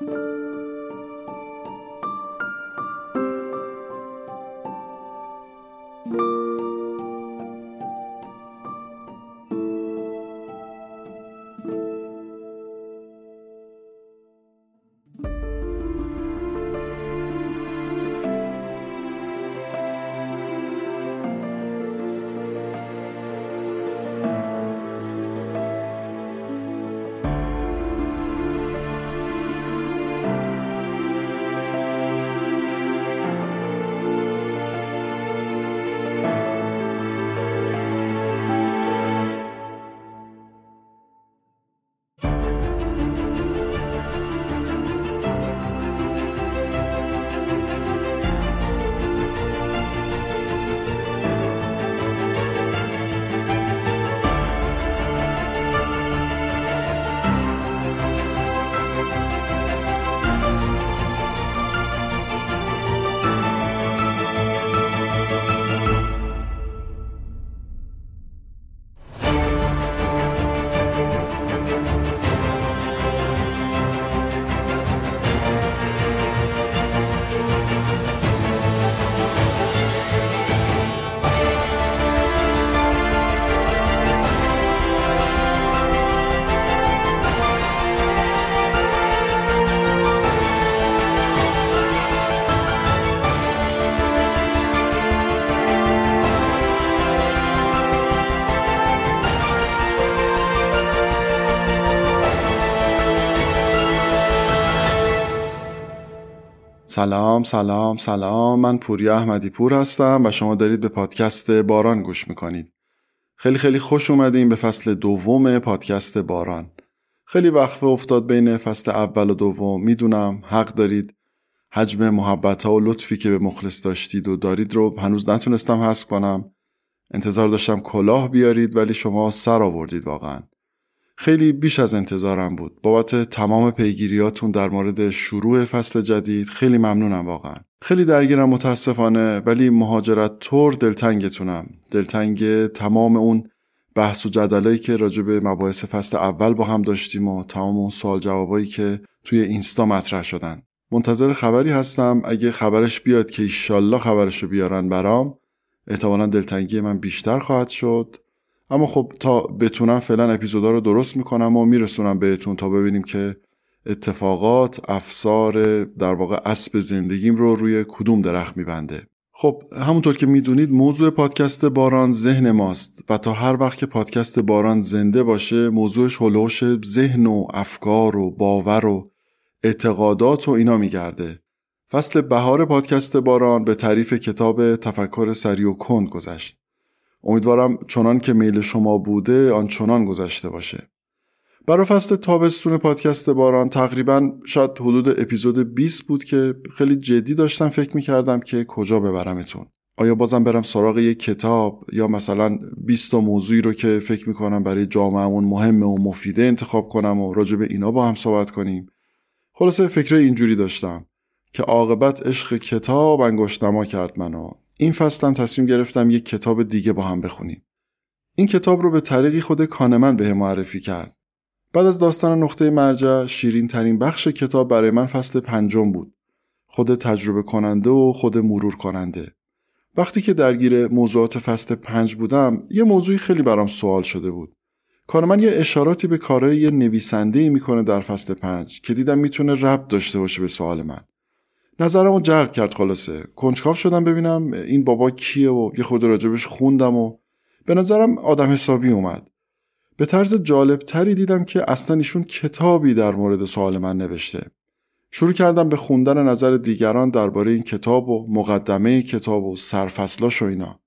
Música سلام سلام سلام. من پوریا احمدی پور هستم و شما دارید به پادکست باران گوش می‌کنید. خیلی خیلی خوش اومدیم به فصل دوم پادکست باران. خیلی وقفه افتاد بین فصل اول و دوم. می‌دونم حق دارید. حجم محبت ها و لطفی که به مخلص داشتید و دارید رو هنوز نتونستم حذف کنم. انتظار داشتم کلاه بیارید ولی شما سر آوردید واقعا. خیلی بیش از انتظارم بود. بابت تمام پیگیریاتون در مورد شروع فصل جدید خیلی ممنونم واقعا. خیلی درگیرم متاسفانه ولی مهاجرت طور دلتنگتونم. دلتنگ تمام اون بحث و جدلایی که راجع به مباحث فصل اول با هم داشتیم و تمام اون سوال جوابایی که توی اینستا مطرح شدن. منتظر خبری هستم. اگه خبرش بیاد که ایشالله خبرشو بیارن برام احتمالا دلتنگی من بیشتر خواهد شد. اما خب تا بتونم فعلا اپیزودا رو درست می‌کنم و میرسونم بهتون تا ببینیم که اتفاقات افسار در واقع اسب زندگیم رو روی کدوم درخت میبنده. خب همونطور که می‌دونید موضوع پادکست باران ذهن ماست و تا هر وقت که پادکست باران زنده باشه موضوعش هلوش ذهن و افکار و باور و اعتقادات و اینا میگرده. فصل بهار پادکست باران به تعریف کتاب تفکر سری و کند گذشت. امیدوارم چنان که میل شما بوده آن چنان گذشته باشه. برای فصل تابستون پادکست باران تقریبا شاید حدود اپیزود 20 بود که خیلی جدی داشتم فکر می‌کردم که کجا ببرمتون آیا بازم برم سراغ یک کتاب یا مثلا 20 تا موضوعی رو که فکر می‌کنم برای جامعهمون مهمه و مفیده انتخاب کنم و راجع به اینا با هم صحبت کنیم؟ خلاصه فکر اینجوری داشتم که عاقبت عشق کتاب انگشت نما کرد منو. این فصلم تصمیم گرفتم یک کتاب دیگه با هم بخونیم. این کتاب رو به طریقی خود کانمن به معرفی کرد. بعد از داستان نقطه مرجع شیرین ترین بخش کتاب برای من فصل پنجم بود. خود تجربه کننده و خود مرور کننده. وقتی که درگیر موضوعات فصل پنج بودم یه موضوعی خیلی برام سوال شده بود. کارمن یه اشاراتی به کارهای یه نویسنده ای می‌کنه در فصل پنج که دیدم می‌تونه ربط داشته باشه به سوال من. نظرمو جلب کرد خلاصه. کنجکاو شدم ببینم این بابا کیه و یه خود راجبش خوندم و به نظرم آدم حسابی اومد. به طرز جالب تری دیدم که اصلا ایشون کتابی در مورد سوال من نوشته. شروع کردم به خوندن نظر دیگران درباره این کتاب و مقدمه کتاب و سرفصلاش و اینا.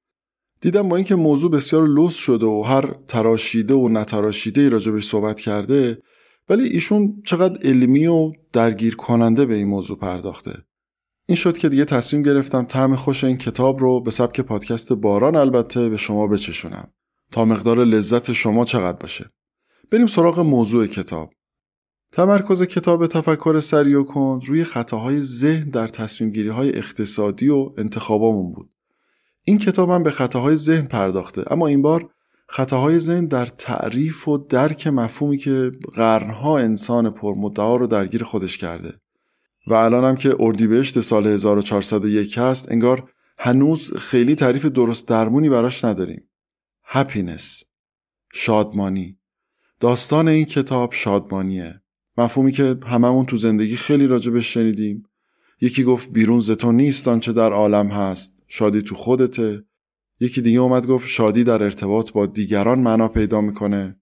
دیدم با اینکه موضوع بسیار لوس شده و هر تراشیده و نتراشیده ای راجبش صحبت کرده ولی ایشون چقدر علمی و درگیر کننده به این موضوع پرداخته. این شد که دیگه تصمیم گرفتم طعم خوش این کتاب رو به سبک پادکست باران البته به شما بچشونم. تا مقدار لذت شما چقدر باشه. بریم سراغ موضوع کتاب. تمرکز کتاب تفکر سری و کن روی خطاهای ذهن در تصمیم گیری های اقتصادی و انتخابامون بود. این کتاب هم به خطاهای ذهن پرداخته اما این بار خطاهای ذهن در تعریف و درک مفهومی که قرنها انسان پرمدعا رو درگیر خودش کرده. و الان هم که اردیبهشت سال 1401 هست انگار هنوز خیلی تعریف درست درمونی براش نداریم. هپینس شادمانی. داستان این کتاب شادمانیه. مفهومی که هممون تو زندگی خیلی راجبش شنیدیم. یکی گفت بیرون زتون نیست آنچه در عالم هست شادی تو خودته. یکی دیگه اومد گفت شادی در ارتباط با دیگران معنا پیدا می‌کنه.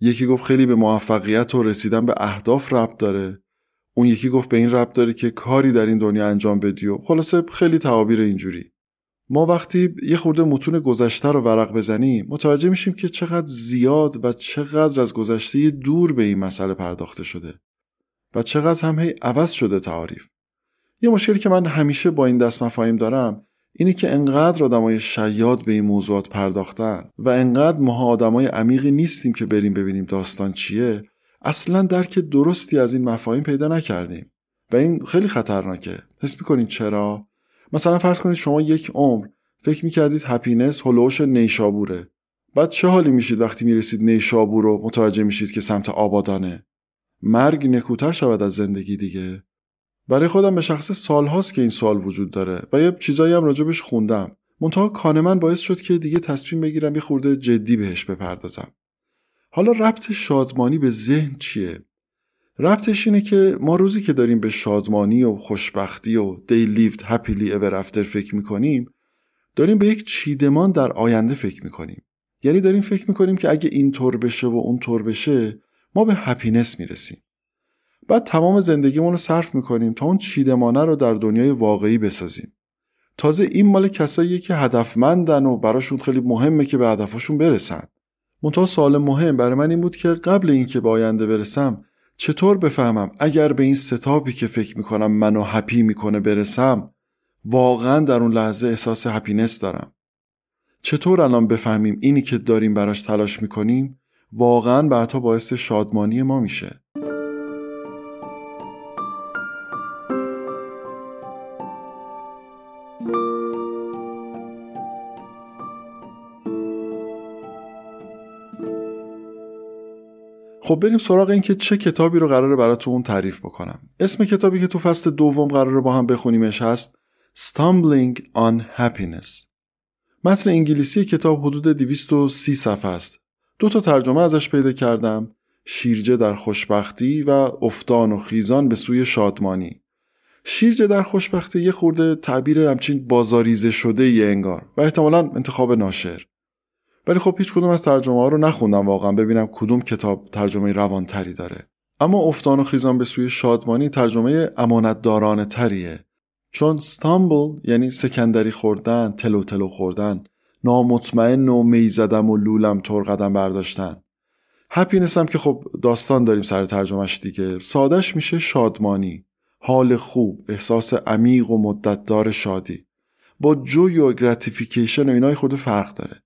یکی گفت خیلی به موفقیت و رسیدن به اهداف ربط داره. اون یکی گفت به این ربط داره که کاری در این دنیا انجام بدی و خلاصه خیلی تعابیر اینجوری. ما وقتی یه خورده متون گذشته رو ورق بزنیم متوجه میشیم که چقدر زیاد و چقدر از گذشته دور به این مسئله پرداخته شده و چقدر هم هی عوض شده تعاریف. یه مشکلی که من همیشه با این دست مفاهیم دارم اینه که انقدر آدمای شیاد به این موضوعات پرداختن و انقدر ماها آدمای عمیقی نیستیم که بریم ببینیم داستان چیه اصلا درک درستی از این مفاهیم پیدا نکردیم. و این خیلی خطرناکه. حس می‌کنین چرا؟ مثلا فرض کنید شما یک عمر فکر می‌کردید هپینس هلوش نیشابوره. بعد چه حالی میشید وقتی می‌رسید نیشابور رو متوجه میشید که سمت آبادانه؟ مرگ نکوتر شود از زندگی دیگه. برای خودم به شخص سالهاست که این سوال وجود داره و یه چیزایی هم راجبش خوندم. منتها کانمن باعث شد که دیگه تصمیم بگیرم یه خورده جدی بهش بپردازم. حالا ربط شادمانی به ذهن چیه؟ ربطش اینه که ما روزی که داریم به شادمانی و خوشبختی و they lived happily ever after فکر می‌کنیم داریم به یک چیدمان در آینده فکر می‌کنیم. یعنی داریم فکر می‌کنیم که اگه این طور بشه و اون طور بشه ما به هپینس می‌رسیم. بعد تمام زندگیمون رو صرف می‌کنیم تا اون چیدمانه رو در دنیای واقعی بسازیم. تازه این مال کساییه که هدفمندن و براشون خیلی مهمه که به هدفشون برسن. منتها سوال مهم برای من این بود که قبل اینکه به آینده برسم چطور بفهمم اگر به این ستاپی که فکر می‌کنم منو هپی می‌کنه برسم واقعا در اون لحظه احساس هپینس دارم؟ چطور الان بفهمیم اینی که داریم براش تلاش می‌کنیم واقعا بعدها باعث شادمانی ما میشه؟ خب بریم سراغ این که چه کتابی رو قراره براتون تعریف بکنم. اسم کتابی که تو فصل دوم قراره با هم بخونیمش هست Stumbling on Happiness. متن انگلیسی کتاب حدود 230 صفحه است. دو تا ترجمه ازش پیدا کردم شیرجه در خوشبختی و افتان و خیزان به سوی شادمانی. شیرجه در خوشبختی یه خورده تعبیر همچین بازاریزه شده یه انگار و احتمالا انتخاب ناشر. ولی خب هیچ کدوم از ترجمه ها رو نخوندم واقعا. ببینم کدوم کتاب ترجمه روانتری داره. اما افتان و خیزان به سوی شادمانی ترجمه امانتدارانه تریه. چون ستامبل یعنی سکندری خوردن تلو تلو خوردن نامطمئن و می زدم و لولم تر قدم برداشتن. هپینس هم که خب داستان داریم سر ترجمهش دیگه. سادش میشه شادمانی. حال خوب احساس عمیق و مدتدار شادی. با joy و gratification و اینای خود فرق داره.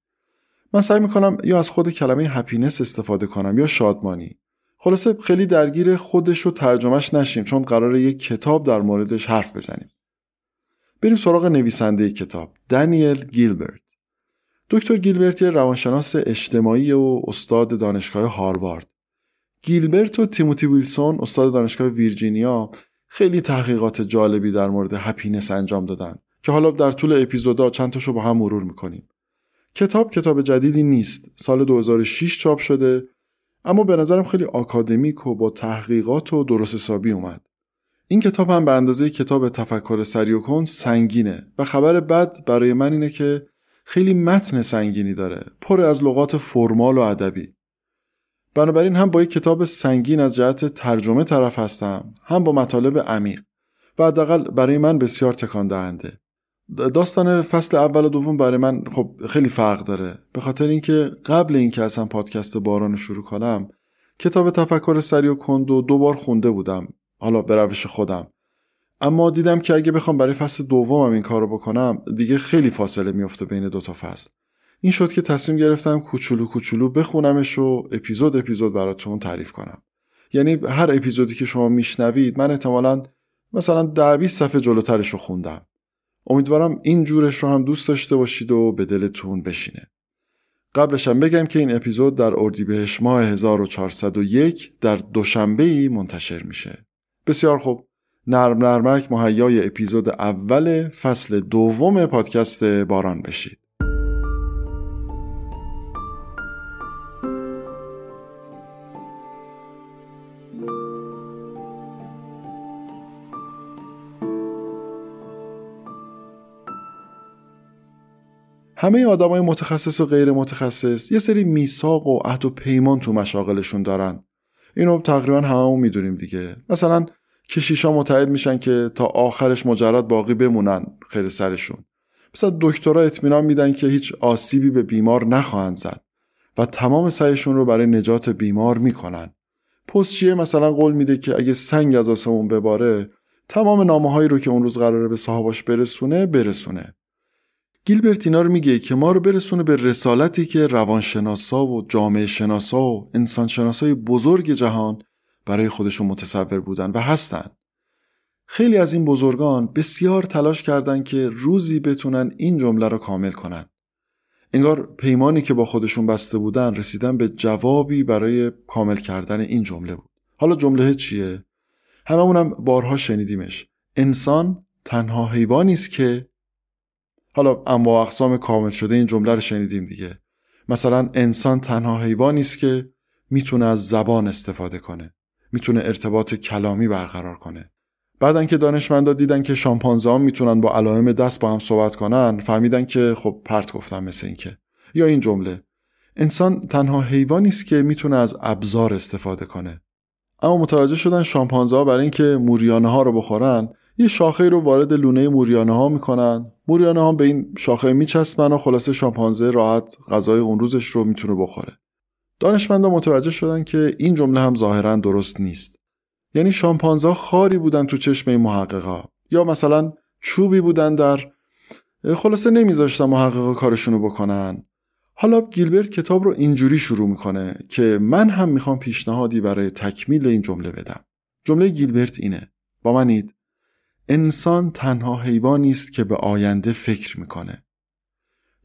من سعی می‌کنم یا از خود کلمه happiness استفاده کنم یا شادمانی. خلاصه خیلی درگیر خودش و ترجمهش نشیم چون قرار یک کتاب در موردش حرف بزنیم. بریم سراغ نویسنده کتاب دانیل گیلبرت. دکتر گیلبرت یه روانشناس اجتماعی و استاد دانشگاه هاروارد. گیلبرت و تیموتی ویلسون استاد دانشگاه ویرجینیا خیلی تحقیقات جالبی در مورد هپینس انجام دادن که حالا در طول اپیزودا چند تاشو با هم مرور می‌کنیم. کتاب کتاب جدیدی نیست. سال 2006 چاپ شده اما به نظرم خیلی آکادمیک و با تحقیقات و درست حسابی اومد. این کتاب هم به اندازه کتاب تفکر سریع کن سنگینه و خبر بد برای من اینه که خیلی متن سنگینی داره پر از لغات فرمال و ادبی. بنابراین هم با یک کتاب سنگین از جهت ترجمه طرف هستم هم با مطالب عمیق و حداقل برای من بسیار تکان دهنده داستان فصل اول و دوم برای من خب خیلی فرق داره. به خاطر اینکه قبل اینکه اصلا پادکست باران رو شروع کنم کتاب تفکر سری و کند و دو بار خونده بودم. حالا به روش خودم. اما دیدم که اگه بخوام برای فصل دومم این کارو بکنم دیگه خیلی فاصله میفته بین دو تا فصل. این شد که تصمیم گرفتم کوچولو کوچولو بخونمش و اپیزود اپیزود براتون تعریف کنم. یعنی هر اپیزودی که شما میشنوید من احتمالا مثلا ده 20 صفحه جلوترش رو خوندم. امیدوارم این جورش رو هم دوست داشته باشید و به دلتون بشینه قبلش هم بگم که این اپیزود در اردیبهشت ماه 1401 در دوشنبه ای منتشر میشه. بسیار خوب. نرم نرمک مهیای اپیزود اول فصل دوم پادکست باران بشید. همه آدمای متخصص و غیر متخصص یه سری میثاق و عهد و پیمان تو مشاغلشون دارن. اینو تقریبا هممون می‌دونیم دیگه. مثلا کشیشا متحد میشن که تا آخرش مجرد باقی بمونن خیر سرشون. مثلا دکترها اطمینان میدن که هیچ آسیبی به بیمار نخواهند زد و تمام سعیشون رو برای نجات بیمار می‌کنن. پستچیه مثلا قول میده که اگه سنگ از آسمون بباره تمام نامه هایی رو که اون روز قراره به صاحباش برسونه برسونه. گیلبرت اینا رو میگه که ما رو برسونه به رسالتی که روانشناسا و جامعه شناسا و انسانشناسای بزرگ جهان برای خودشون متصور بودن و هستن. خیلی از این بزرگان بسیار تلاش کردند که روزی بتونن این جمله رو کامل کنن. انگار پیمانی که با خودشون بسته بودن رسیدن به جوابی برای کامل کردن این جمله بود. حالا جمله چیه؟ هممونم بارها شنیدیمش. انسان تنها حیوانی است که حالا انواع اقسام کامل شده این جمله رو شنیدیم دیگه. مثلا انسان تنها حیوانی است که می‌تونه از زبان استفاده کنه. می‌تونه ارتباط کلامی برقرار کنه. بعدن که دانشمندا دیدن که شامپانزه می‌تونن با علائم دست با هم صحبت کنن فهمیدن که خب پرت گفتم مثل این که یا این جمله. انسان تنها حیوانی است که می‌تونه از ابزار استفاده کنه. اما متوجه شدن شامپانزه برای اینکه موریانه ها رو بخورن یه شاخه رو وارد لونه موریانه ها می‌کنن. موریانه ها به این شاخه میچسبن و خلاصه شامپانزه راحت غذای اون روزش رو می‌تونه بخوره. دانشمندا متوجه شدن که این جمله هم ظاهرا درست نیست. یعنی شامپانزه خاری بودن تو چشم این محققا یا مثلا چوبی بودن در خلاصه نمیذاشتن محققا کارشونو بکنن. حالا گیلبرت کتاب رو اینجوری شروع می‌کنه که من هم می‌خوام پیشنهادی برای تکمیل این جمله بدم. جمله گیلبرت اینه. با منید انسان تنها حیوانی است که به آینده فکر می‌کنه.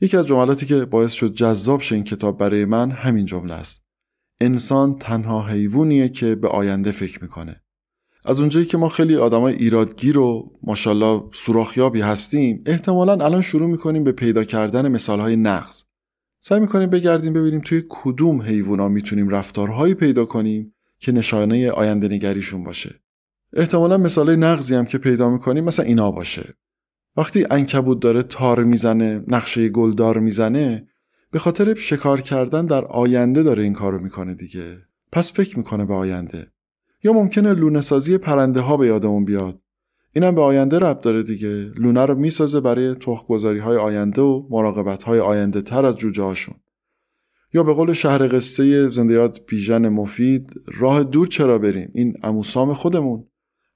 یکی از جملاتی که باعث شد جذاب شه این کتاب برای من همین جمله است. انسان تنها حیوانیه که به آینده فکر می‌کنه. از اونجایی که ما خیلی آدمای ایرادگیر و ماشاءالله سوراخیابی هستیم احتمالا الان شروع می‌کنیم به پیدا کردن مثالهای نقص سعی می‌کنیم بگردیم ببینیم توی کدوم حیوونا می‌تونیم رفتارهایی پیدا کنیم که نشانه آینده نگریشون باشه احتمالا مثال نقضی هم که پیدا می‌کنیم مثلا اینا باشه. وقتی انکبوت داره تار می‌زنه نقشه گلدار می‌زنه به خاطر شکار کردن در آینده داره این کارو می‌کنه دیگه. پس فکر می‌کنه به آینده. یا ممکنه لونه سازی پرنده ها به یادمون بیاد. اینم به آینده رب داره دیگه. لونه رو می‌سازه برای تخم گذاری های آینده و مراقبت های آینده تر از جوجه هاشون. یا به قول شهر قصه زندیات بیژن مفید راه دور چرا بریم؟ این اموسام خودمون.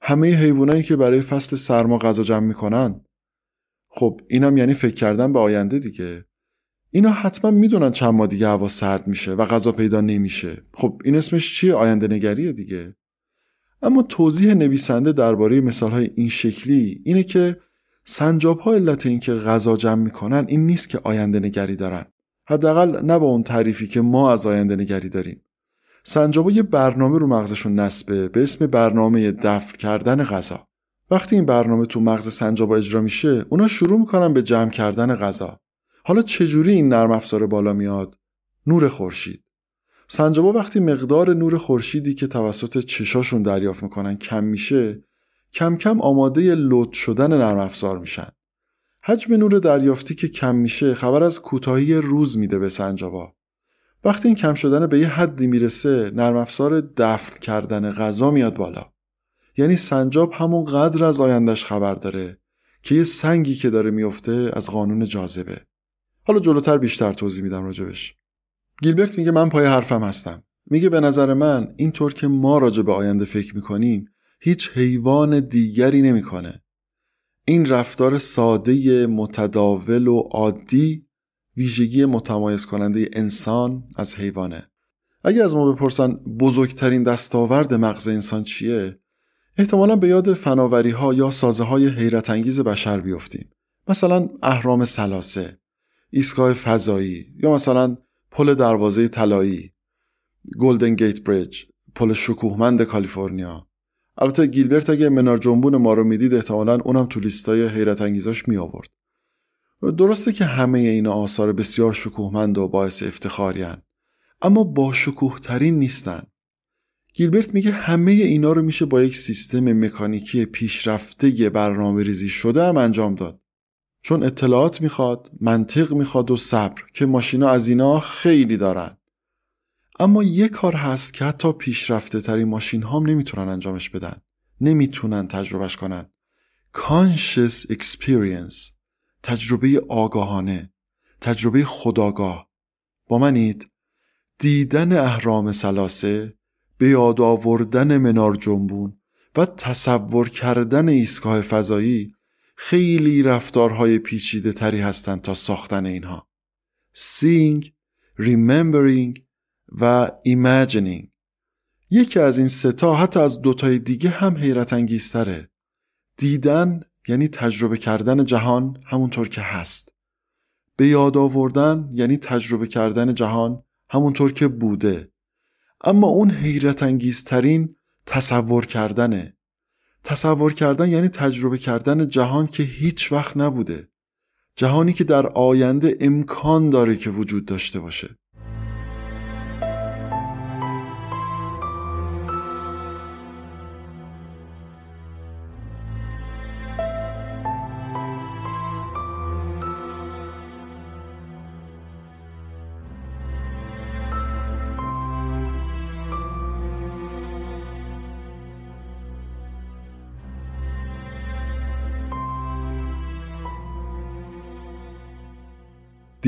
همه حیوانایی که برای فصل سرما غذا جمع می‌کنن. خب اینم یعنی فکر کردن به آینده دیگه. اینا حتما می‌دونن چند ماه دیگه هوا سرد میشه و غذا پیدا نمیشه. خب این اسمش چیه؟ آینده نگریه دیگه. اما توضیح نویسنده درباره مثال های این شکلی اینه که سنجاب ها علت اینکه غذا جمع می‌کنن این نیست که آینده نگری دارن. حداقل نه با اون تعریفی که ما از آینده نگری داریم. سنجابا یه برنامه رو مغزشون نصبه به اسم برنامه دفع کردن غذا. وقتی این برنامه تو مغز سنجابا اجرا میشه اونا شروع می‌کنن به جمع کردن غذا. حالا چجوری این نرم افزار بالا میاد؟ نور خورشید. سنجابا وقتی مقدار نور خورشیدی که توسط چشاشون دریافت می‌کنن کم میشه کم کم آماده لود شدن نرم افزار میشن. حجم نور دریافتی که کم میشه خبر از کوتاهی روز میده به سنجابا وقتی این کم شدن به یه حدی می‌رسه نرم افزار دفن کردن غذا میاد بالا. یعنی سنجاب همون قدر از آیندهش خبر داره که یه سنگی که داره میفته از قانون جاذبه. حالا جلوتر بیشتر توضیح میدم راجبش. گیلبرت میگه من پای حرفم هستم. میگه به نظر من اینطور که ما راجع به آینده فکر می‌کنیم هیچ حیوان دیگری نمی‌کنه. این رفتار ساده متداول و عادی ویژگی متمایز کننده انسان از حیوانه. اگه از ما بپرسن بزرگترین دستاورد مغز انسان چیه احتمالا به یاد فناوری ها یا سازه های حیرت انگیز بشر بیفتیم. مثلا اهرام سلاسه ایستگاه فضایی یا مثلا پل دروازه طلایی گلدن گیت بریج پل شکوهمند کالیفرنیا. البته گیلبرت اگه منار جنبون ما رو می‌دید احتمالا اونم تو لیستای حیرت انگیزاش می آورد درسته که همه این آثار بسیار شکوهمند و باعث افتخاریان اما با شکوه ترین نیستن. گیلبرت میگه همه اینا رو میشه با یک سیستم مکانیکی پیشرفته برنامه ریزی شده هم انجام داد. چون اطلاعات می‌خواد منطق می‌خواد و صبر که ماشینا از اینا خیلی دارن. اما یه کار هست که حتی پیشرفته ترین ماشین هم نمی‌تونن انجامش بدن. نمی‌تونن تجربهش کنن. Conscious experience. تجربه آگاهانه تجربه خداگاه. با منید دیدن اهرام سلاسه به یاد آوردن منار جنبون و تصور کردن ایستگاه فضایی خیلی رفتارهای پیچیده تری هستند تا ساختن اینها. Seeing, remembering و imagining. یکی از این ستا حتی از دوتای دیگه هم حیرت انگیزتره. دیدن یعنی تجربه کردن جهان همونطور که هست. به یاد آوردن یعنی تجربه کردن جهان همونطور که بوده. اما اون حیرت انگیزترین تصور کردنه. تصور کردن یعنی تجربه کردن جهان که هیچ وقت نبوده. جهانی که در آینده امکان داره که وجود داشته باشه.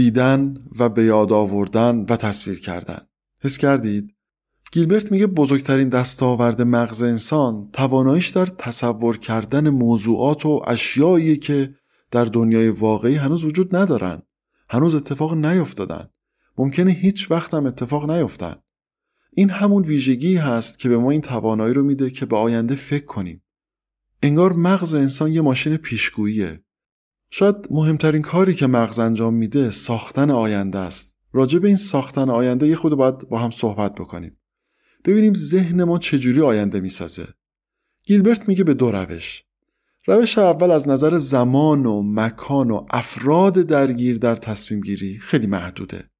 دیدن و به یاد آوردن و تصویر کردن. حس کردید؟ گیلبرت میگه بزرگترین دستاورد مغز انسان تواناییش در تصور کردن موضوعات و اشیایی که در دنیای واقعی هنوز وجود ندارن. هنوز اتفاق نیفتادن ممکنه هیچ وقت هم اتفاق نیفتن این همون ویژگی هست که به ما این توانایی رو میده که به آینده فکر کنیم. انگار مغز انسان یه ماشین پیشگوییه. شاید مهمترین کاری که مغز انجام میده ساختن آینده است. راجع به این ساختن آینده یه خود باید با هم صحبت بکنیم. ببینیم ذهن ما چجوری آینده می‌سازه. گیلبرت میگه به دو روش. روش اول از نظر زمان و مکان و افراد درگیر در تصمیم گیری خیلی محدوده.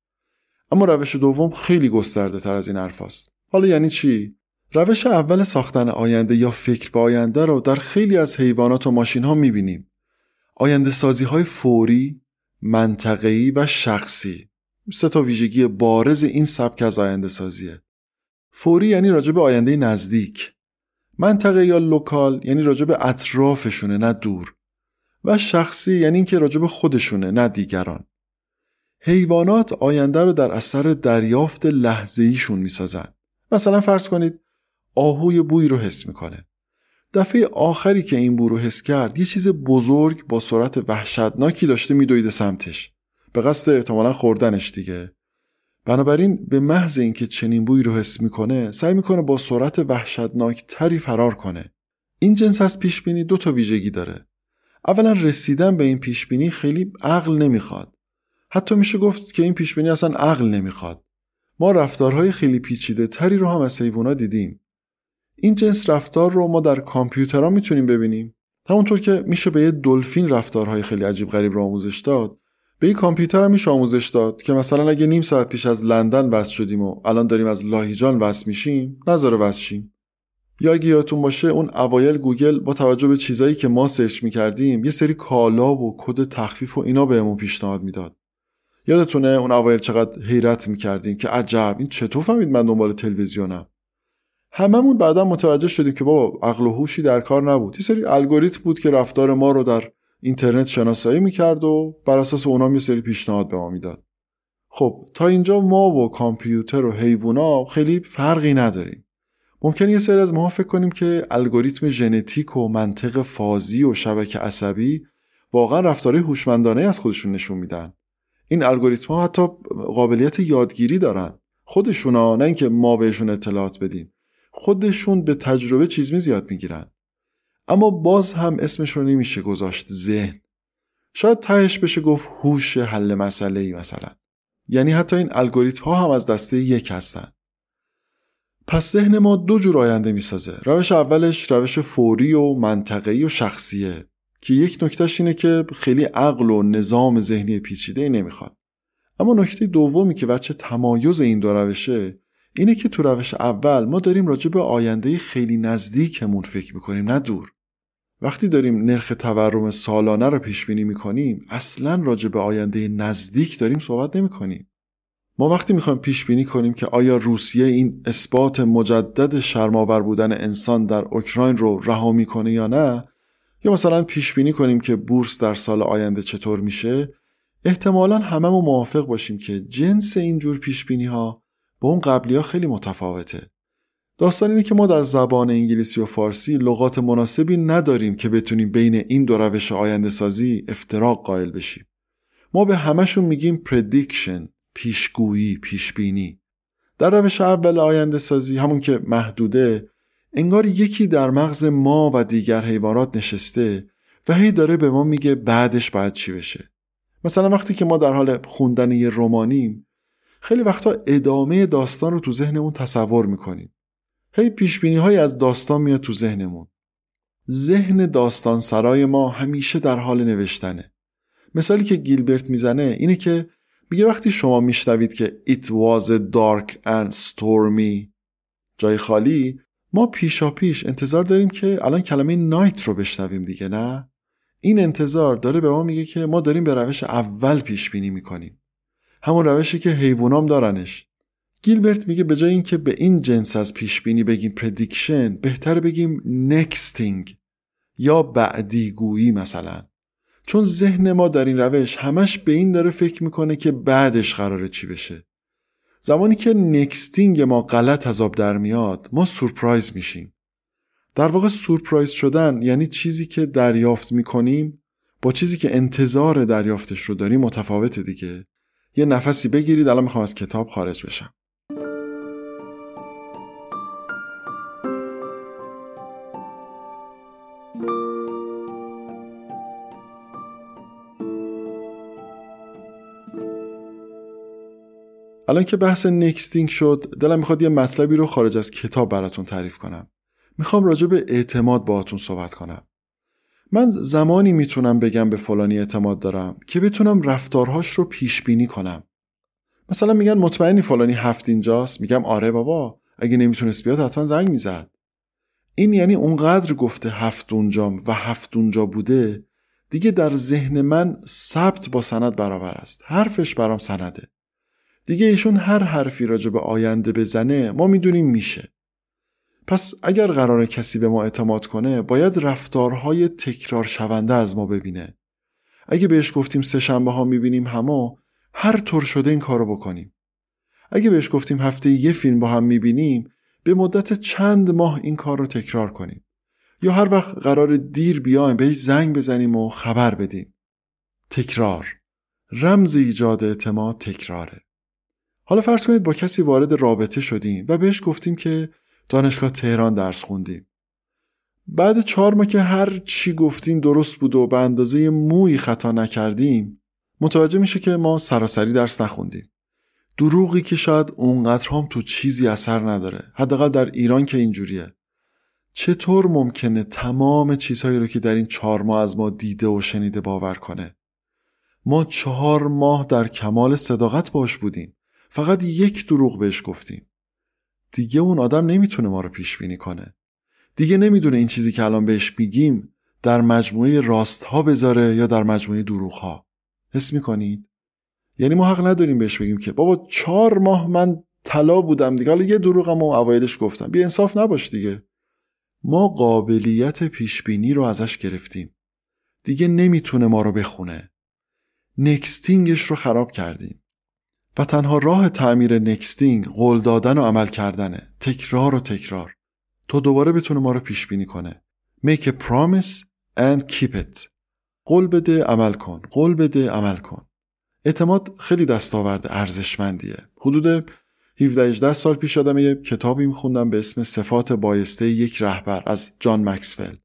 اما روش دوم خیلی گسترده تر از این حرفاست. حالا یعنی چی؟ روش اول ساختن آینده یا فکر به آینده رو در خیلی از حیوانات و ماشین ها می‌بینیم. آینده سازی های فوری، منطقه‌ای و شخصی سه تا ویژگی بارز این سبک از آینده سازیه. فوری یعنی راجع به آینده نزدیک. منطقه یا لوکال یعنی راجع به اطرافشونه نه دور. و شخصی یعنی اینکه راجع به خودشونه نه دیگران. حیوانات آینده رو در اثر دریافت لحظه ایشون می‌سازن. مثلا فرض کنید آهوی بوی رو حس می‌کنه. دفعه آخری که این بو حس کرد یه چیز بزرگ با سرعت وحشتناکی داشته میدویده سمتش. به قصد احتمالا خوردنش دیگه. بنابراین به محض اینکه چنین بوی رو حس می‌کنه سعی می‌کنه با سرعت وحشتناک تری فرار کنه. این جنس از پیش بینی دو تا ویژگی داره. اولا رسیدن به این پیش بینی خیلی عقل نمی‌خواد. حتی میشه گفت که این پیش بینی اصلا عقل نمی‌خواد. ما رفتارهای خیلی پیچیده تری رو هم از حیوونا دیدیم. این جنس رفتار رو ما در کامپیوترها می‌تونیم ببینیم. همونطور که میشه به یه دلفین رفتارهای خیلی عجیب غریب رو آموزش داد به این کامپیوتر هم میشه آموزش داد که مثلا اگه نیم ساعت پیش از لندن وصل شدیم و الان داریم از لاهیجان وصل میشیم نذاره وصل شیم. یا اگه یادتون باشه اون اوایل گوگل با توجه به چیزایی که ما search می‌کردیم یه سری کالا و کد تخفیف و اینا بهمون پیشنهاد می‌داد. یادتونه اون اوایل چقدر حیرت می‌کردیم که عجب این چطور فهمید من دنبال تلویزیونم؟ هممون بعدا متوجه شدیم که بابا عقل و هوشی در کار نبود. یه سری الگوریتم بود که رفتار ما رو در اینترنت شناسایی می‌کرد و بر اساس اونا یه سری پیشنهاد به ما می‌داد. خب تا اینجا ما و کامپیوتر و حیوونا خیلی فرقی نداریم. ممکن یه سری از ما فکر کنیم که الگوریتم ژنتیک و منطق فازی و شبکه عصبی واقعا رفتارهای هوشمندانه از خودشون نشون میدن. این الگوریتم ها حتی قابلیت یادگیری دارن. خودشونا نه اینکه ما بهشون اطلاعات بدیم. خودشون به تجربه چیز می زیاد می‌گیرن. اما باز هم اسمش رو نمیشه گذاشت ذهن. شاید تهش بشه گفت هوش حل مسئله ای مثلا. یعنی حتی این الگوریتم ها هم از دسته یک هستن. پس ذهن ما دو جور آینده می‌سازه. روش اولش روش فوری و منطقه‌ای و شخصیه که یک نکتهش اینه که خیلی عقل و نظام ذهنی پیچیده نمی‌خواد. اما نکته دومی که بچه تمایز این دو روشه اینه که تو روش اول ما داریم راجع به آینده خیلی نزدیکمون فکر می‌کنیم نه دور. وقتی داریم نرخ تورم سالانه رو پیش بینی می‌کنیم اصلا راجع به آینده نزدیک داریم صحبت نمی‌کنیم. ما وقتی می‌خوایم پیش بینی کنیم که آیا روسیه این اثبات مجدد شرماور بودن انسان در اوکراین رو رها می‌کنه یا نه یا مثلا پیش بینی کنیم که بورس در سال آینده چطور میشه احتمالا هممون موافق باشیم که جنس اینجور پیش بینی ها با اون قبلی ها خیلی متفاوته. داستان اینه که ما در زبان انگلیسی و فارسی لغات مناسبی نداریم که بتونیم بین این دو روش آینده سازی افتراق قائل بشیم. ما به همشون میگیم پردیکشن پیشگویی پیشبینی. در روش اول آینده سازی همون که محدوده انگار یکی در مغز ما و دیگر حیوانات نشسته و هی داره به ما میگه بعدش باید چی بشه. مثلا وقتی که ما در حال خوندن یه رمانیم خیلی وقتا ادامه داستان رو تو ذهنمون تصور می‌کنیم. هی پیشبینی های از داستان میاد تو ذهنمون. ذهن داستان سرای ما همیشه در حال نوشتنه. مثالی که گیلبرت می‌زنه اینه که میگه وقتی شما میشنوید که it was dark and stormy جای خالی ما پیشا پیش انتظار داریم که الان کلمه night رو بشنویم دیگه نه؟ این انتظار داره به ما میگه که ما داریم به روش اول پیش بینی می‌کنیم. همون روشی که حیوانام دارنش. گیلبرت میگه به جای اینکه به این جنس از پیش بینی بگیم prediction بهتر بگیم nexting یا بعدی گویی مثلا. چون ذهن ما در این روش همش به این داره فکر می‌کنه که بعدش قراره چی بشه. زمانی که نکستینگ ما غلط از آب در میاد ما سورپرایز میشیم. در واقع سورپرایز شدن یعنی چیزی که دریافت می‌کنیم با چیزی که انتظار دریافتش رو داریم متفاوته دیگه. یه نفسی بگیرید الان می‌خوام از کتاب خارج بشم. الان که بحث نکستینگ شد دلم می‌خواد یه مطلبی رو خارج از کتاب براتون تعریف کنم. می‌خوام راجع به اعتماد باهاتون صحبت کنم. من زمانی می‌تونم بگم به فلانی اعتماد دارم که بتونم رفتارهاش رو پیش بینی کنم. مثلا میگن مطمئنی فلانی هفت اینجاست. میگم آره بابا. اگه نمی‌تونست بیاد حتما زنگ می‌زد. این یعنی اونقدر گفته هفت اونجام و هفت اونجا بوده دیگه در ذهن من ثبت با سند برابر است. حرفش برام سنده. دیگه ایشون هر حرفی راجع به آینده بزنه ما می‌دونیم میشه. پس اگر قرار کسی به ما اعتماد کنه باید رفتارهای تکرار شونده از ما ببینه. اگه بهش گفتیم سه شنبه ها می‌بینیم همو هر طور شده این کارو بکنیم. اگه بهش گفتیم هفته یه فیلم با هم می‌بینیم به مدت چند ماه این کار رو تکرار کنیم. یا هر وقت قرار دیر بیایم بهش زنگ بزنیم و خبر بدیم. تکرار. رمز ایجاد اعتماد تکراره. حالا فرض کنید با کسی وارد رابطه شدیم و بهش گفتیم که دانشگاه تهران درس خوندیم. بعد چهار ماه که هر چی گفتیم درست بود و به اندازه موی خطا نکردیم متوجه میشه که ما سراسری درس نخوندیم. دروغی که شاید اونقدر هم تو چیزی اثر نداره. حداقل در ایران که اینجوریه. چطور ممکنه تمام چیزهایی رو که در این چهار ماه از ما دیده و شنیده باور کنه؟ ما چهار ماه در کمال صداقت باش بودیم. فقط یک دروغ بهش گفتیم دیگه اون آدم نمی‌تونه ما رو پیش بینی کنه. دیگه نمی‌دونه این چیزی که الان بهش میگیم در مجموعه راست ها بذاره یا در مجموعه دروغ ها حس می‌کنید؟ یعنی ما حق نداریم بهش بگیم که بابا چهار ماه من طلا بودم دیگه. حالا یه دروغم و اوایلش گفتم. بی انصاف نباش دیگه. ما قابلیت پیش بینی رو ازش گرفتیم. دیگه نمی‌تونه ما رو بخونه. نکستینگش رو خراب کردیم. و تنها راه تعمیر نکستینگ قول دادن و عمل کردنه. تکرار و تکرار. تو دوباره بتونه ما رو پیش بینی کنه. Make a promise and keep it. قول بده عمل کن. قول بده عمل کن. اعتماد خیلی دستاورد ارزشمندیه. حدود 17 18 سال پیش آدم یه کتابی میخوندم به اسم صفات بایسته یک رهبر از جان مکسول.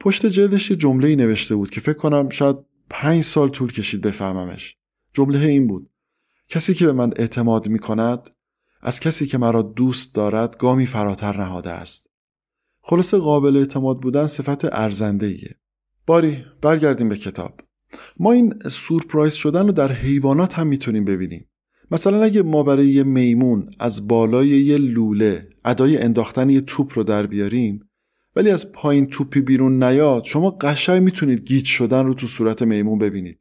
پشت جلدش یه جمله نوشته بود که فکر کنم شاید 5 سال طول کشید بفهممش. جمله این بود. کسی که به من اعتماد می کند از کسی که مرا دوست دارد گامی فراتر نهاده است. خلاصه قابل اعتماد بودن صفت ارزنده ایه. باری برگردیم به کتاب. ما این سورپرایز شدن رو در حیوانات هم می‌تونیم ببینیم. مثلا اگه ما برای یه میمون از بالای یه لوله ادای انداختن یه توپ رو در بیاریم ولی از پایین توپی بیرون نیاد شما قشنگ می‌تونید گیج شدن رو تو صورت میمون ببینید.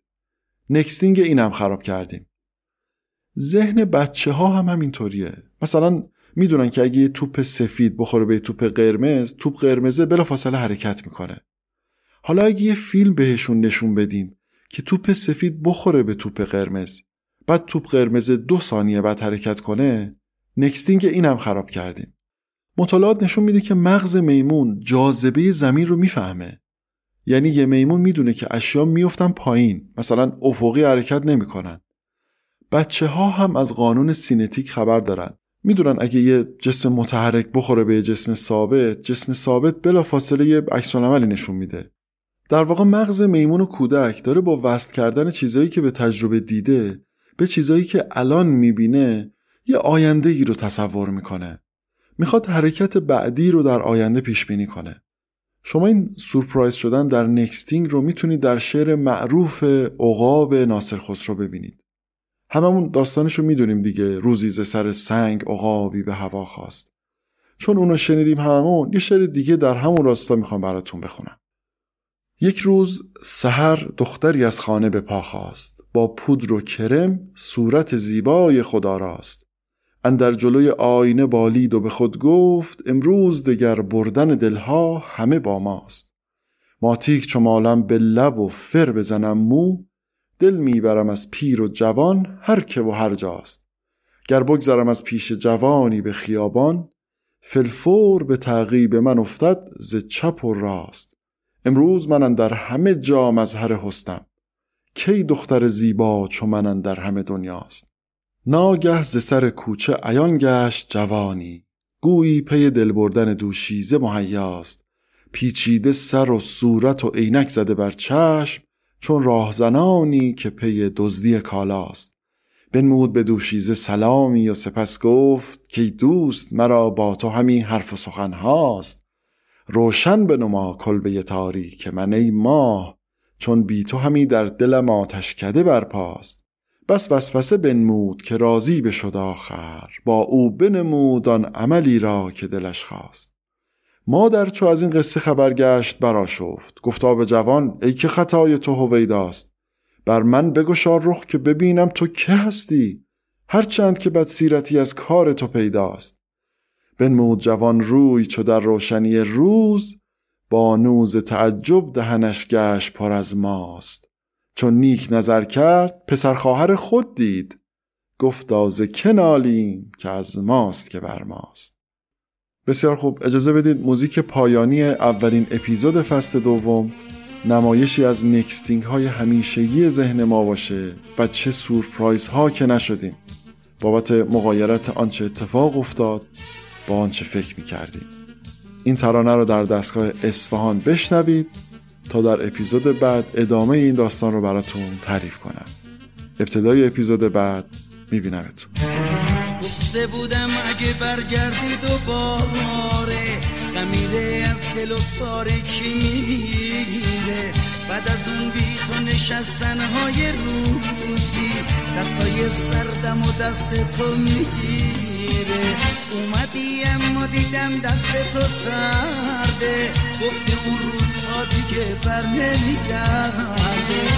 nexting اینم خراب کردیم. ذهن بچه ها هم همینطوریه. مثلا می‌دونن که اگه یه توپ سفید بخوره به توپ قرمز توپ قرمزه بلافاصله حرکت می‌کنه. حالا اگه یه فیلم بهشون نشون بدیم که توپ سفید بخوره به توپ قرمز بعد توپ قرمز دو ثانیه بعد حرکت کنه nexting اینم خراب کردیم. مطالعات نشون میده که مغز میمون جاذبه زمین رو می‌فهمه. یعنی یه میمون می‌دونه که اشیا میفتن پایین مثلا افقی حرکت نمی‌کنن. بچه ها هم از قانون سینتیک خبر دارن. می‌دونن اگه یه جسم متحرک بخوره به یه جسم ثابت جسم ثابت بلا فاصله یه عکس نشون میده. در واقع مغز میمون و کودک داره با وصل کردن چیزایی که به تجربه دیده به چیزایی که الان می‌بینه یه آینده ای رو تصور می‌کنه. می‌خواد حرکت بعدی رو در آینده پیش بینی کنه. شما این سورپرایز شدن در نکستینگ رو می‌تونید در شعر معروف عقاب ناصر خسرو ببینید. هممون داستانشو می‌دونیم دیگه. روزی ز سر سنگ عقابی به هوا خواست چون اونو شنیدیم هممون یه شعر دیگه در همون راستا می‌خوام براتون بخونم. یک روز سحر دختری از خانه به پا خواست با پودر و کرم صورت زیبای خدا راست. اندر جلوی آینه بالید و به خود گفت امروز دگر بردن دلها همه با ماست. ماتیک چو مالم به لب و فر بزنم مو دل می‌برم از پیر و جوان هر که و هر جاست. گر بگذرم از پیش جوانی به خیابان فلفور به تعقیب من افتد ز چپ و راست. امروز من در همه جا مظهر هستم کی دختر زیبا چو من در همه دنیاست. ناگه ز سر کوچه عیان گشت جوانی. گویی پی دل بردن دوشیزه مهیاست. پیچیده سر و صورت و عینک زده بر چشم. چون راهزنانی که پی دزدی کالاست. بنمود به دوشیزه سلامی و سپس گفت که دوست مرا با تو همین حرف و سخن هاست. روشن به نما کلبه که من ای ماه چون بی تو همی در دلم آتش کده برپاست. بس وسوسه بنمود که راضی بشد آخر با او بنمود آن عملی را که دلش خواست. مادر چو از این قصه خبر گشت براشفت گفتا به جوان ای که خطای تو هویداست. بر من بگشار رخ که ببینم تو که هستی. هرچند که بد سیرتی از کار تو پیداست. بنمود جوان روی چو در روشنی روز. با نوز تعجب دهنش گشت پر از ماست. چون نیک نظر کرد پسر خواهر خود دید. گفتا ز کنالیم که از ماست که بر ماست. بسیار خوب. اجازه بدید موزیک پایانی اولین اپیزود فصل دوم نمایشی از نکستینگ های همیشگی ذهن ما باشه و چه سورپرایز ها که نشدیم. بابت مقایرت آنچه اتفاق افتاد با آنچه فکر می کردیم این ترانه رو در دستگاه اصفهان بشنوید تا در اپیزود بعد ادامه این داستان رو براتون تعریف کنم. ابتدای اپیزود بعد میبینمتون. گفته بودم برگردی دوباره خمیره از دل و تاره کی می‌گیره بعد از اون بی تو نشستن های روزی دستای سردم و دست تو می‌گیره اومدی اما دیدم دست تو سرده. گفتی اون روزها دیگه بر نمیگرده.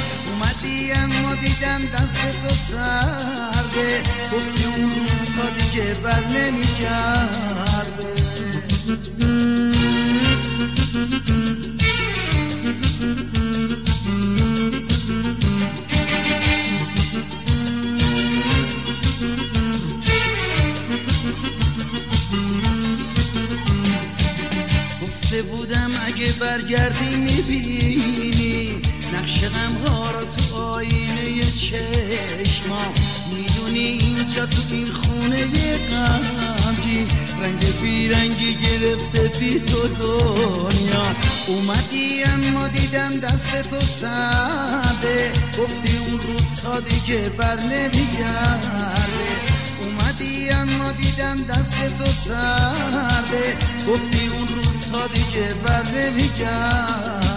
دیگه بر نمیگرده رنگ بیرنگی گرفته بی تو دنیا. اومدی اما دیدم دست تو سرده. گفتی اون روزها دیگه بر نمیگرده. اومدی اما دیدم دست تو سرده. گفتی اون روزها دیگه بر نمیگرده.